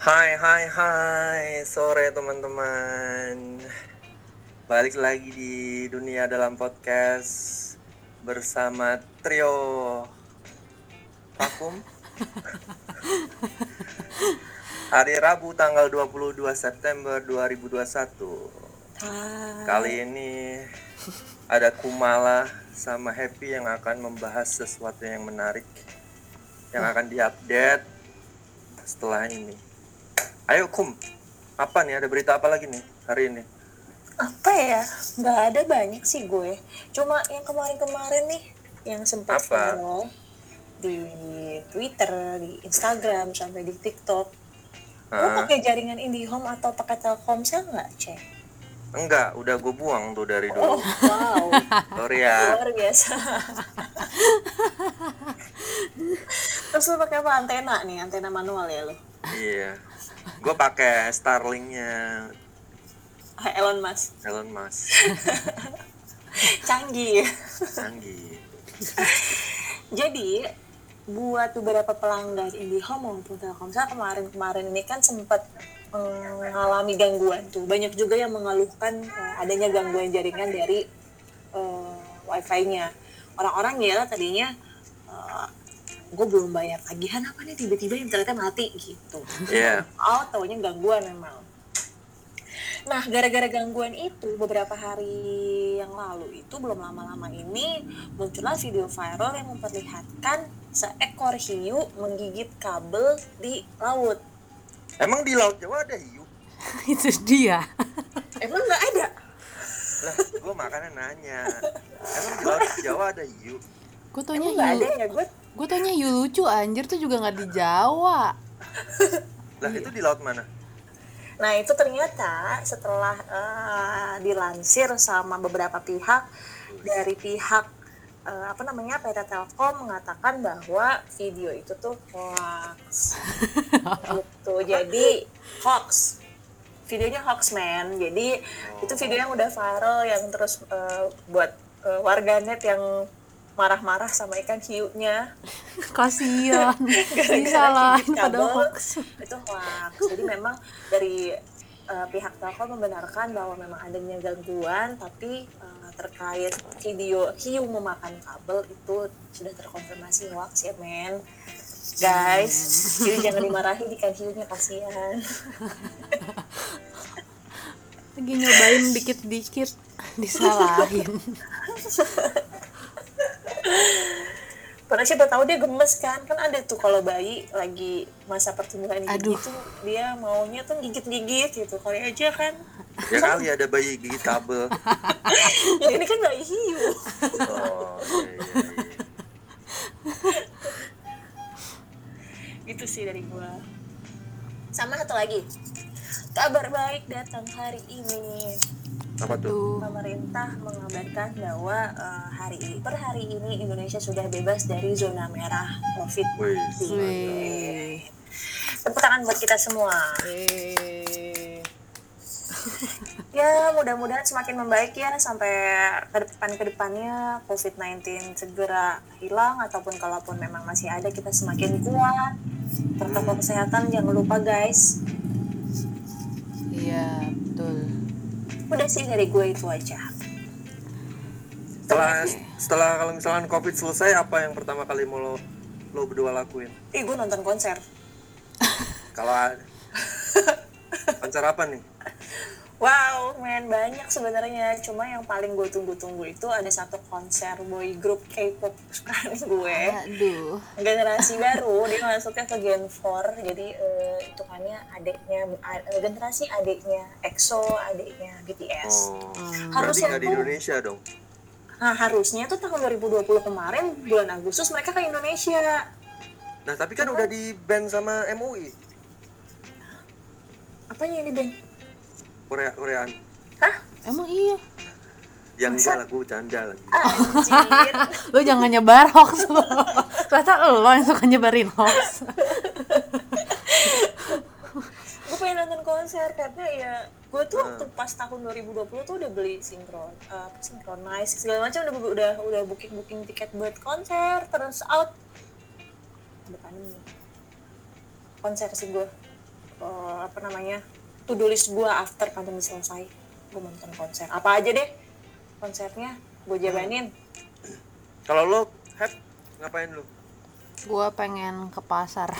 Hai hai hai. Sore teman-teman. Balik lagi di dunia dalam podcast Bersama trio. Vakum? Hari Rabu tanggal 22 September 2021 Hai. Kali ini ada Kumala sama Happy yang akan membahas sesuatu yang menarik Yang akan diupdate setelah ini Ayo Kum, apa nih? Ada berita apa lagi nih hari ini? Apa ya? Nggak ada banyak sih gue. Cuma yang kemarin-kemarin nih, yang sempat Apa? viral di Twitter, di Instagram, sampai di TikTok. Lo pakai jaringan IndiHome atau pakai Telkomsel nggak, Cek? Enggak, udah gue buang tuh dari Oh, dulu. wow. Sorry ya. Luar biasa. Terus lo pakai apa? Antena nih, antena manual ya lo? Iya. Gue pakai Starlinknya Ah, Elon Musk. Elon Musk. Canggih. Canggih. Jadi buat beberapa pelanggan IndiHome maupun Telkomsel kemarin-kemarin ini kan sempat mengalami gangguan tuh. Banyak juga yang mengeluhkan eh, adanya gangguan jaringan dari eh, wifi-nya. Orang-orang ya tadinya gue belum bayar tagihan apa nih tiba-tiba internetnya mati gitu. Iya. Oh, taunya gangguan memang. Nah, gara-gara gangguan itu beberapa hari yang lalu itu belum lama-lama ini muncullah video viral yang memperlihatkan seekor hiu menggigit kabel di laut. Emang di Laut Jawa ada hiu? itu dia Emang nggak ada? Lah, gue makanya nanya. Emang di Laut Jawa ada hiu? gue taunya Emang nggak ada Yu ya gue? Gue taunya Yu lucu anjir tuh juga nggak di Jawa. Lah, itu di laut mana? Nah itu ternyata setelah eh, dilansir sama beberapa pihak dari pihak eh, apa namanya PT Telkom mengatakan bahwa video itu tuh hoax. Gitu. Jadi hoax. Videonya hoax man jadi itu video yang udah viral yang terus eh, buat eh, warganet yang marah-marah sama ikan hiunya. Gara-gara disalahin pada hoax itu hoax. Jadi memang dari uh, pihak Telkom membenarkan bahwa memang adanya gangguan tapi uh, terkait video hiu memakan kabel itu sudah terkonfirmasi hoax ya men. Guys jadi jangan dimarahi ikan hiunya kasihan. Lagi nyobain dikit-dikit disalahin Padahal siapa tahu dia gemes kan. Kan ada tuh kalau bayi lagi masa pertumbuhan gigi Aduh. tuh dia maunya tuh gigit-gigit gitu. Kali aja kan. Ya kali ada bayi gigit kabel. ya ini kan bayi hiu. Oh, iya, iya, iya. itu sih dari gua. Sama satu lagi. Kabar baik datang hari ini Apa tuh? pemerintah mengabarkan bahwa eh, hari ini per hari ini Indonesia sudah bebas dari zona merah covid. Wih, Wih. tepuk tangan buat kita semua. Eh, ya mudah-mudahan semakin membaik ya sampai ke depan ke depannya COVID-19 segera hilang ataupun kalaupun memang masih ada kita semakin kuat. Protokol kesehatan jangan lupa guys. Iya betul udah sih dari gue itu aja Setelah setelah kalau misalkan Covid selesai apa yang pertama kali mau lo lo berdua lakuin? ih gue nonton konser Kalau konser apa nih? Wow, men banyak sebenarnya. Cuma yang paling gue tunggu-tunggu itu ada satu konser boy group K-pop kesukaan gue. aduh Generasi baru, dia masuknya ke Gen 4. Jadi eh, itu kannya adiknya, a- eh, generasi adiknya EXO, adiknya BTS. Oh, Hmm. berarti Harusnya nggak di Indonesia dong? Nah harusnya tuh tahun 2020 kemarin, bulan Agustus mereka ke Indonesia. Nah tapi kan udah di ban sama MUI Apanya ini, Ben? Korea Koreaan. Hah? emang iya. Yang enggak lah, gue canda lagi. Anjir. lo jangan nyebar hoax lo ternyata lo yang suka nyebarin hoax. Gue pengen nonton konser karena ya gue tuh waktu pas tahun 2020 tuh udah beli sinkron eh, apa synchronize segala macam udah udah udah booking booking tiket buat konser terus out. Ada pandemi konser sih gue apa namanya to do list gue after pandemi selesai. Gue nonton konser. Apa aja deh konsernya gue jabanin Kalau lo Hep ngapain lu? gue pengen ke pasar.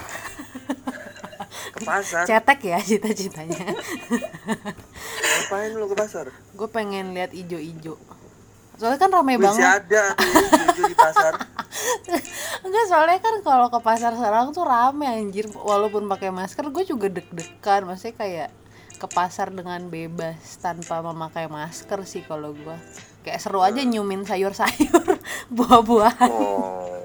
Ke pasar. cetek ya cita-citanya. Ngapain lu ke pasar? gue pengen lihat ijo-ijo. Soalnya kan ramai Wih, si banget. ada tuh jujur di pasar. enggak soalnya kan kalau ke pasar sekarang tuh rame anjir. Walaupun pakai masker gue juga deg-degan. Maksudnya kayak ke pasar dengan bebas tanpa memakai masker sih kalau gue kayak seru aja nyumin sayur-sayur buah-buahan. Oh.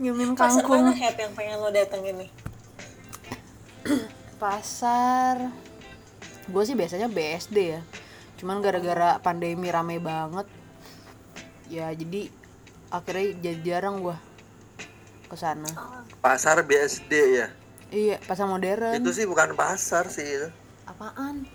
nyumin pasar kangkung. mana Hep yang pengen lo datengin nih. Pasar. Gue sih biasanya BSD ya. Cuman gara-gara pandemi rame banget ya jadi akhirnya jadi jarang gue ke sana. Pasar BSD ya. Iya pasar modern Itu sih bukan pasar sih itu. apaan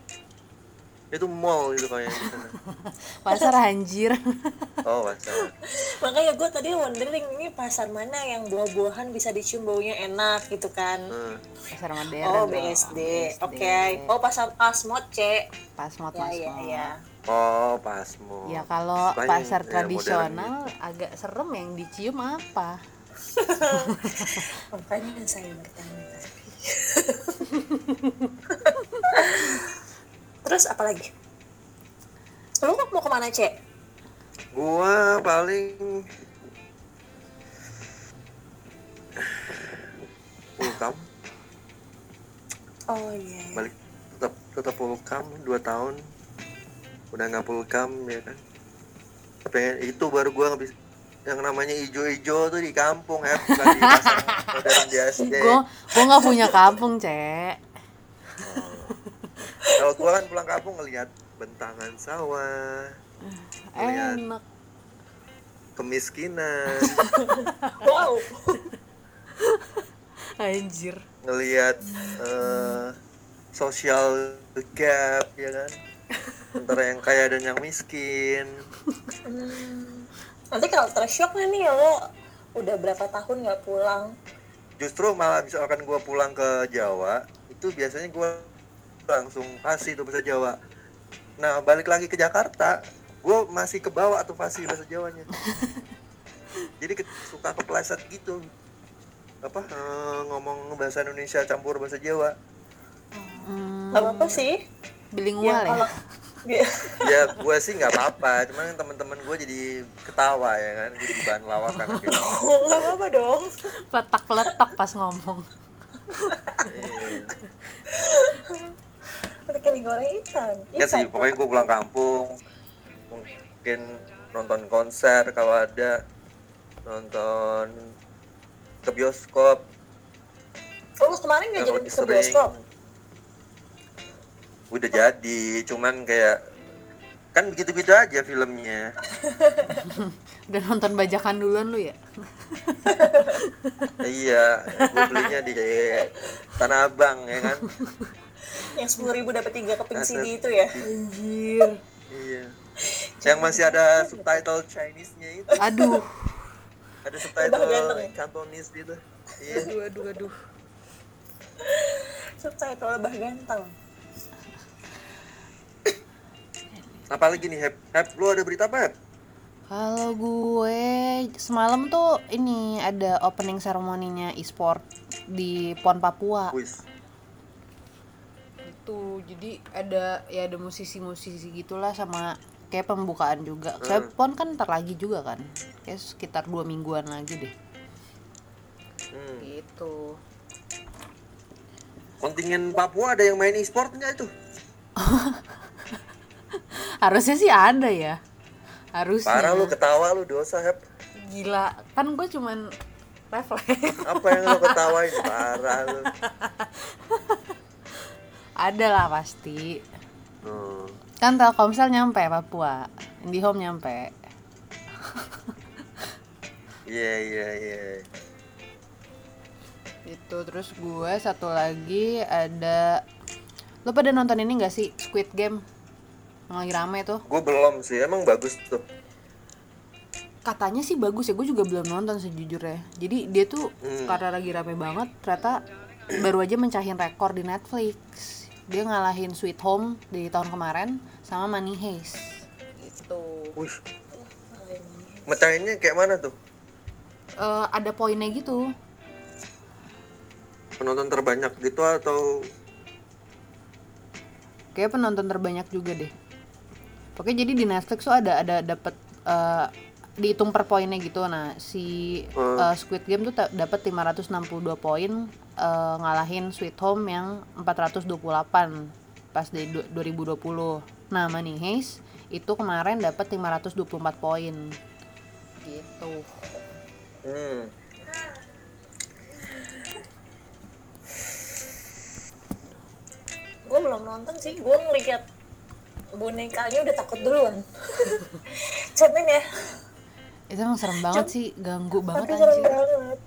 Itu mall gitu kayaknya di sana. pasar anjir Oh, pasar. makanya gue tadi wondering ini pasar mana yang buah-buahan bisa dicium baunya enak gitu kan Hmm. pasar modern oh BSD BSD. oke oh pasar Asmod C pasmod ya ya pasmod ya Oh, pasmo. ya kalau pasar yang tradisional agak serem yang dicium apa makanya saya bertanya tadi. Terus apa lagi? Lu mau ke mana cek? Gua paling Pulkam oh iya balik tetap tetap pulkam 2 tahun. Udah nggak pulkam ya kan? Pengen itu baru gua nggak bisa yang namanya ijo-ijo tuh di kampung ya bukan di pasar modern biasa gue gue nggak punya kampung cek. Kalau gua kan pulang kampung ngelihat bentangan sawah Lihat. enak. kemiskinan. Wow. Anjir. Ngelihat eh, social gap ya kan? Antara yang kaya dan yang miskin Nanti kalau tershock nih lo udah berapa tahun nggak pulang? Justru malah misalkan gua pulang ke Jawa itu biasanya gua langsung fasih tuh bahasa Jawa. Nah balik lagi ke Jakarta gua masih ke bawah tuh fasih bahasa Jawanya. Jadi ke- suka kepleset gitu. Apa eh, ngomong bahasa Indonesia campur bahasa Jawa. Hmm, nggak apa-apa sih. Bilingual ya? kalau. ya gue sih nggak apa-apa. Cuman teman-teman gue jadi ketawa ya kan? Jadi bahan lawakan gitu nggak apa-apa dong. Letak letak pas ngomong. Iya. pakai digoreng ikan. Ya sih pokoknya gue pulang kampung mungkin nonton konser kalau ada nonton ke bioskop. Oh kemarin nggak yang jadi ke sering bioskop udah jadi cuman kayak kan begitu-begitu aja filmnya. Udah nonton bajakan duluan lu ya? Iya gue belinya di Tanah Abang ya kan? Yang sepuluh ribu dapat tiga keping Aset. CD itu ya? Anjir. Iya. Yang masih ada subtitle Chinese-nya itu. Aduh. Ada subtitle ganteng. Cantonese gitu. Iya. Aduh aduh aduh. Subtitle lebah ganteng apalagi nih Hep Hep lu ada berita apa Hep Kalau gue semalam tuh ini ada opening seremoninya e-sport di PON Papua. Wis Itu jadi ada ya ada musisi-musisi gitulah sama kayak pembukaan juga. Kayak PON kan ntar lagi juga kan. Kayak sekitar dua mingguan lagi deh. hmm. Gitu. kontingen Papua ada yang main e-sportnya itu Harusnya sih ada ya. Harusnya. parah lu ketawa lu dosa Hep Gila, kan gue cuman refleks. apa yang lu ketawain parah lu ada lah pasti. hmm. Kan Telkomsel nyampe Papua. IndiHome nyampe. iya iya iya itu terus gue satu lagi ada lo pada nonton ini gak sih Squid Game lagi rame tuh. Gue belum sih emang bagus tuh. Katanya sih bagus ya gue juga belum nonton sejujurnya. Jadi dia tuh Hmm. karena lagi rame banget ternyata baru aja mencahin rekor di Netflix. Dia ngalahin Sweet Home di tahun kemarin sama Money Heist. Gitu. Wih, mecahinnya kayak mana tuh? Eh, ada poinnya gitu. Penonton terbanyak gitu atau? Kayak penonton terbanyak juga deh Oke jadi di Netflix tuh ada ada dapat eh, dihitung per poinnya gitu. Nah si Hmm. eh, Squid Game tuh dapat 562 poin eh, ngalahin Sweet Home yang 428 pas di du- 2020 nah Money Heist itu kemarin dapat 524 poin. Gitu. Hmm, gue belum nonton sih gue ngeliat bonekanya udah takut duluan. Cemen ya. Itu emang serem banget sih ganggu banget tapi serem anjir. banget.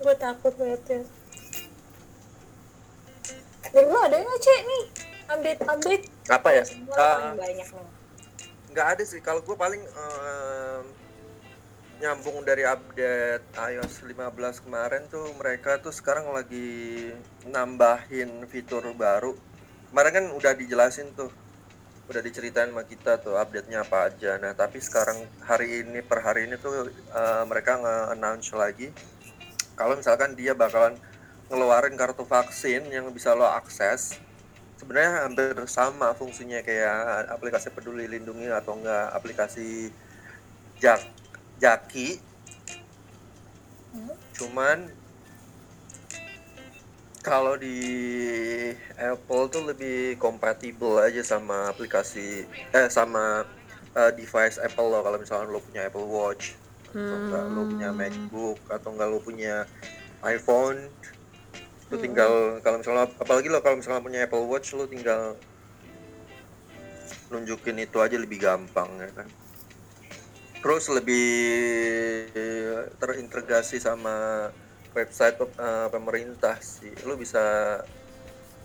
Gue takut banget ya. Dan lo ada nggak cek nih? Update update. Apa ya? semua paling banyak nih. nggak ada sih. Kalau gue paling em, nyambung dari update iOS 15 kemarin tuh mereka tuh sekarang lagi nambahin fitur baru. Kemarin kan udah dijelasin tuh udah diceritain sama kita tuh update-nya apa aja nah tapi sekarang hari ini per hari ini tuh eh, mereka nge-announce lagi kalau misalkan dia bakalan ngeluarin kartu vaksin yang bisa lo akses sebenarnya hampir sama fungsinya kayak aplikasi peduli lindungi atau enggak aplikasi jak jaki Hmm. cuman kalau di Apple tuh lebih kompatibel aja sama aplikasi eh sama eh, device Apple lo kalau misalnya lo punya Apple Watch atau enggak lo punya MacBook atau enggak lo punya iPhone lu tinggal kalau misalnya apalagi lo kalau misalnya punya Apple Watch lo tinggal nunjukin itu aja lebih gampang ya kan? Terus lebih terintegrasi sama website eh, pemerintah sih. Lu bisa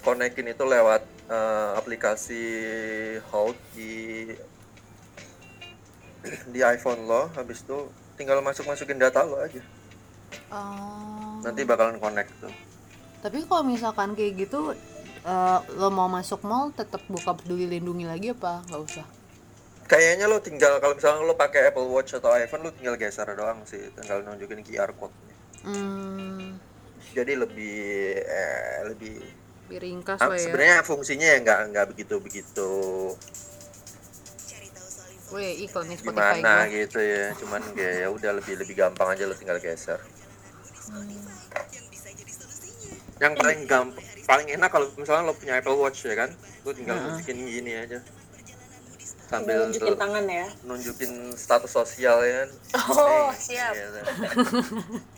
konekin itu lewat eh, aplikasi Hold di di iPhone lo. Habis itu tinggal masuk masukin data lo aja. Oh. nanti bakalan connect tuh. Tapi kalau misalkan kayak gitu eh, lo mau masuk mall tetap buka peduli lindungi lagi apa nggak usah? kayaknya lo tinggal kalau misalnya lo pakai Apple Watch atau iPhone lo tinggal geser doang sih. Tinggal nunjukin QR code Hmm, jadi lebih eh, lebih lebih ringkas ah, lah ya. sebenarnya fungsinya ya nggak nggak begitu begitu. Wih iklan nih Spotify gimana gue. gitu ya cuman kayak ya udah lebih lebih gampang aja lo tinggal geser. Yang paling gampang paling enak kalau misalnya lo punya Apple Watch ya kan lo tinggal nunjukin gini aja. Sambil nunjukin tuh tangan ya. nunjukin status sosial ya kan. Oh Nih, siap. gitu.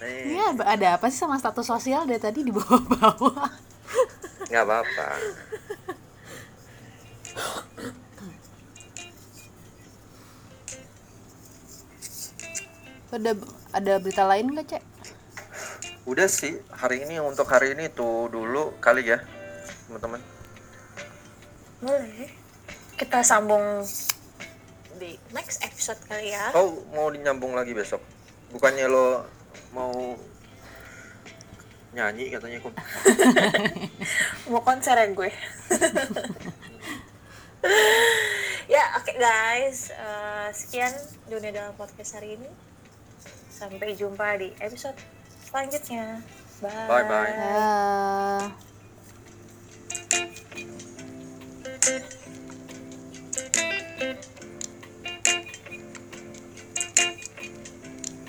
Ini ada- ada apa sih sama status sosial dari tadi di bawah-bawah? nggak apa-apa. Ada ada berita lain nggak cek? udah sih hari ini untuk hari ini tuh dulu kali ya teman-teman. Boleh. Kita sambung di next episode kali ya. Oh mau dinyambung lagi besok? Bukannya lo mau nyanyi katanya kok mau konser ya gue? Ya oke guys. Eh, sekian dunia dalam podcast hari ini. Sampai jumpa di episode selanjutnya. Bye. Bye-bye. Ah.